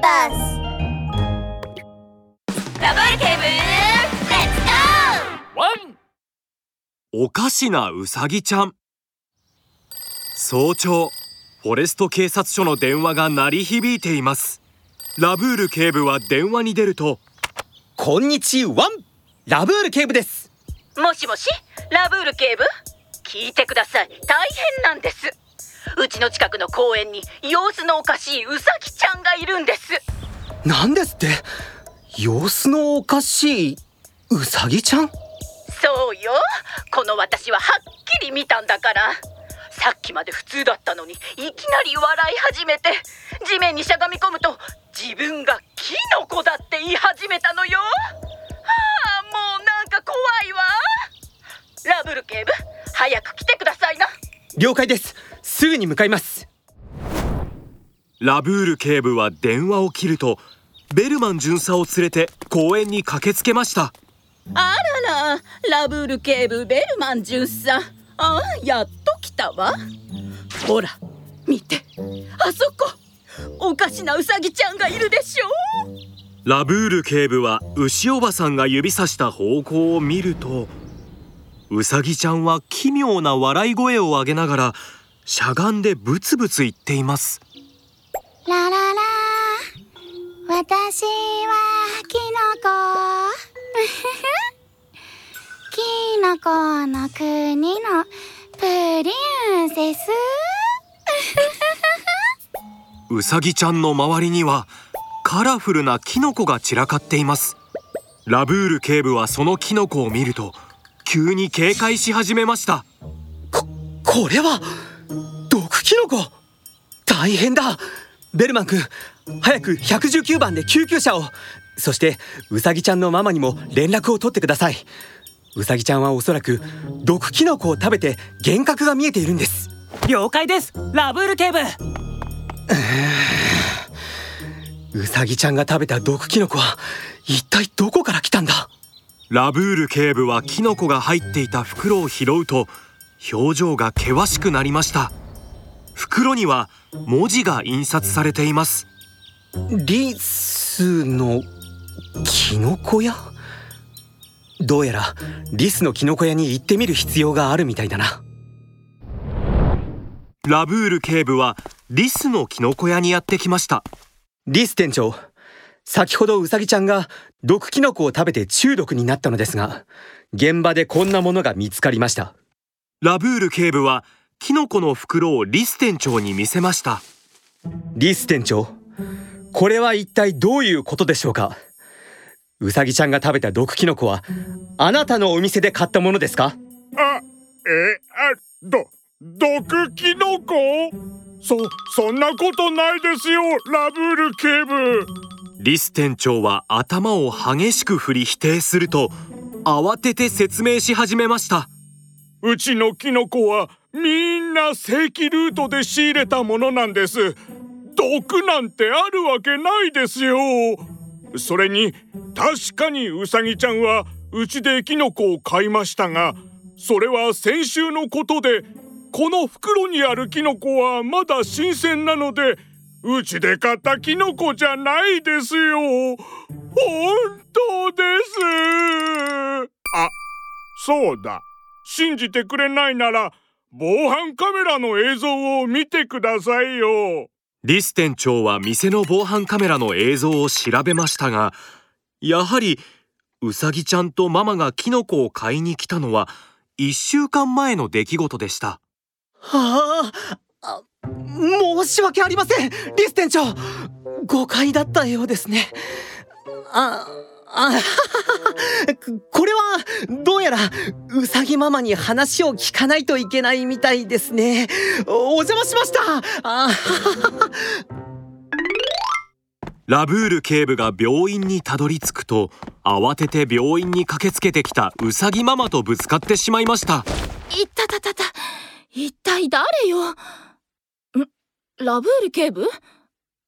バス。ラブール警部レッツゴー。ワン。おかしなウサギちゃん。早朝フォレスト警察署の電話が鳴り響いています。ラブール警部は電話に出るとこんにちは。ラブール警部です。もしもしラブール警部？聞いてください。大変なんですうちの近くの公園に様子のおかしいウサギちゃんがいるんです。なんですって？様子のおかしいウサギちゃん？そうよ。この私ははっきり見たんだから。さっきまで普通だったのにいきなり笑い始めて地面にしゃがみ込むと自分がキノコだって言い始めたのよ。はあもうなんか怖いわ。ラブル警部早く来てくださいな。了解ですすぐに向かいます。ラブール警部は電話を切るとベルマン巡査を連れて公園に駆けつけました。あららラブール警部ベルマン巡査。あやっと来たわ。ほら見て。あそこおかしなウサギちゃんがいるでしょラブール警部は牛おばさんが指さした方向を見るとウサギちゃんは奇妙な笑い声を上げながらしゃがんでブツブツ言っています。ラララ私はキノコ。キノコの国のプリンセス。ウサギちゃんの周りにはカラフルなキノコが散らかっています。ラブール警部はそのキノコを見ると急に警戒し始めました。ここれは毒キノコ？大変だ。ベルマン君早く119番で救急車を。そしてウサギちゃんのママにも連絡を取ってください。ウサギちゃんはおそらく毒キノコを食べて幻覚が見えているんです。了解です。ラブール警部。ウサギちゃんが食べた毒キノコは一体どこから来たんだ？ラブール警部はキノコが入っていた袋を拾うと表情が険しくなりました袋には文字が印刷されています。リスのキノコ屋？どうやらリスのキノコ屋に行ってみる必要があるみたいだな。ラブール警部はリスのキノコ屋にやってきました。リス店長先ほどウサギちゃんが毒キノコを食べて中毒になったのですが現場でこんなものが見つかりました。ラブール警部はキノコの袋をリス店長に見せました。リス店長？これは一体どういうことでしょうか？ウサギちゃんが食べた毒キノコはあなたのお店で買ったものですか？あ、え、あ、ど、毒キノコ？そ、そんなことないですよ、ラブール警部。リス店長は頭を激しく振り否定すると慌てて説明し始めましたうちのキノコはみんな正規ルートで仕入れたものなんです。毒なんてあるわけないですよ。それに確かにウサギちゃんはうちでキノコを買いましたがそれは先週のことでこの袋にあるキノコはまだ新鮮なのでうちで買ったキノコじゃないですよ。本当です。あそうだ。信じてくれないなら防犯カメラの映像を見てくださいよ。リス店長は店の防犯カメラの映像を調べましたがやはりウサギちゃんとママがキノコを買いに来たのは1週間前の出来事でした。はあ申し訳ありませんリス店長。誤解だったようですね。ああこれはどうやらうさぎママに話を聞かないといけないみたいですね。お邪魔しました。あラブール警部が病院にたどり着くと慌てて病院に駆けつけてきたうさぎママとぶつかってしまいました。いったたたた一体誰よ？ん？ラブール警部？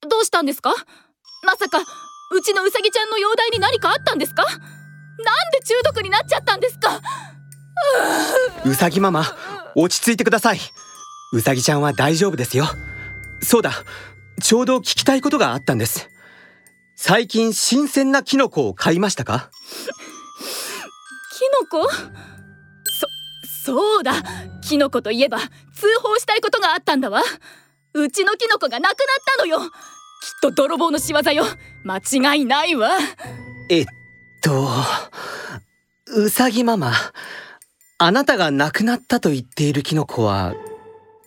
どうしたんですか？まさかうちのうさぎちゃんの容体に何かあったんですか？なんで中毒になっちゃったんですか？うさぎママ落ち着いてください。うさぎちゃんは大丈夫ですよ。そうだちょうど聞きたいことがあったんです。最近新鮮なキノコを買いましたか？キノコ？そそうだ。キノコといえば通報したいことがあったんだわ。うちのキノコがなくなったのよ。きっと泥棒の仕業よ。間違いないわ。えっとうさぎママあなたが亡くなったと言っているキノコは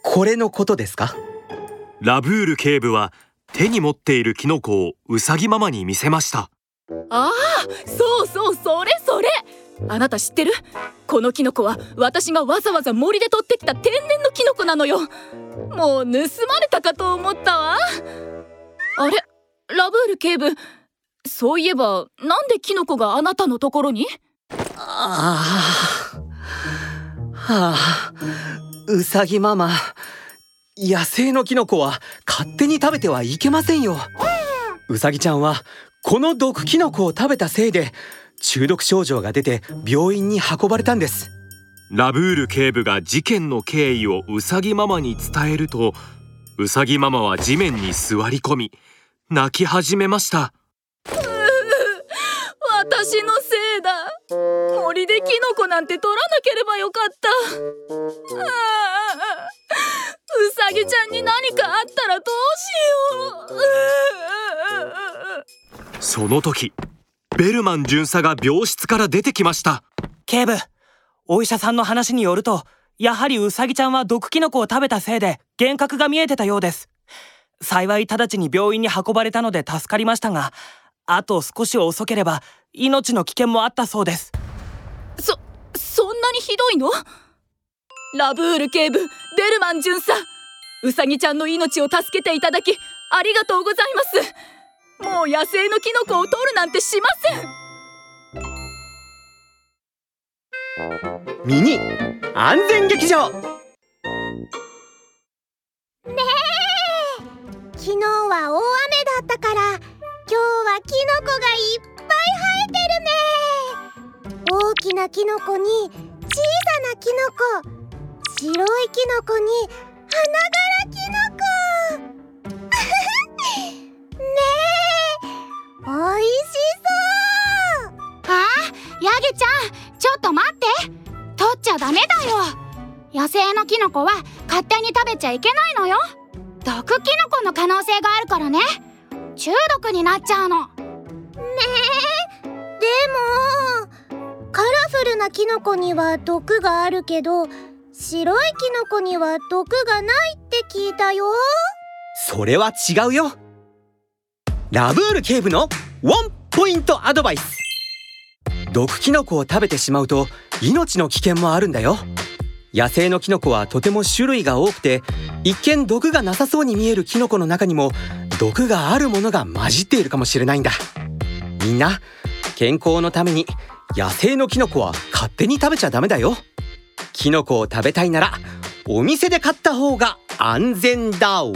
これのことですか？ラブール警部は手に持っているキノコをウサギママに見せました。ああそうそうそれそれ。あなた知ってる？このキノコは私がわざわざ森で取ってきた天然のキノコなのよ。もう盗まれたかと思ったわあれ？ラブール警部そういえばなんでキノコがあなたのところに？ああはあうさぎママ野生のキノコは勝手に食べてはいけませんよ。うさぎちゃんはこの毒キノコを食べたせいで中毒症状が出て病院に運ばれたんです。ラブール警部が事件の経緯をウサギママに伝えるとウサギママは地面に座り込み泣き始めました。私のせいだ。森でキノコなんて取らなければよかった。ああうさぎちゃんに何かあったらどうしよう。その時ベルマン巡査が病室から出てきました。警部お医者さんの話によるとやはりウサギちゃんは毒キノコを食べたせいで幻覚が見えてたようです。幸い直ちに病院に運ばれたので助かりましたがあと少し遅ければ命の危険もあったそうです。そそんなにひどいの？ラブール警部ベルマン巡査。うさぎちゃんの命を助けていただきありがとうございます。もう野生のキノコを取るなんてしません。ミニ安全劇場昨日は大雨だったから今日はキノコがいっぱい生えてるね。大きなキノコに小さなキノコ白いキノコに花柄キノコ。ねえおいしそう。あヤギちゃんちょっと待って。取っちゃダメだよ。野生のキノコは勝手に食べちゃいけないのよ。毒キノコの可能性があるからね。中毒になっちゃうの。ねえ。でもカラフルなキノコには毒があるけど白いキノコには毒がないって聞いたよ。それは違うよ。ラブール警部のワンポイントアドバイス。毒キノコを食べてしまうと命の危険もあるんだよ野生のキノコはとても種類が多くて一見毒がなさそうに見えるキノコの中にも毒があるものが混じっているかもしれないんだ。みんな健康のために野生のキノコは勝手に食べちゃダメだよ。キノコを食べたいならお店で買った方が安全だワン。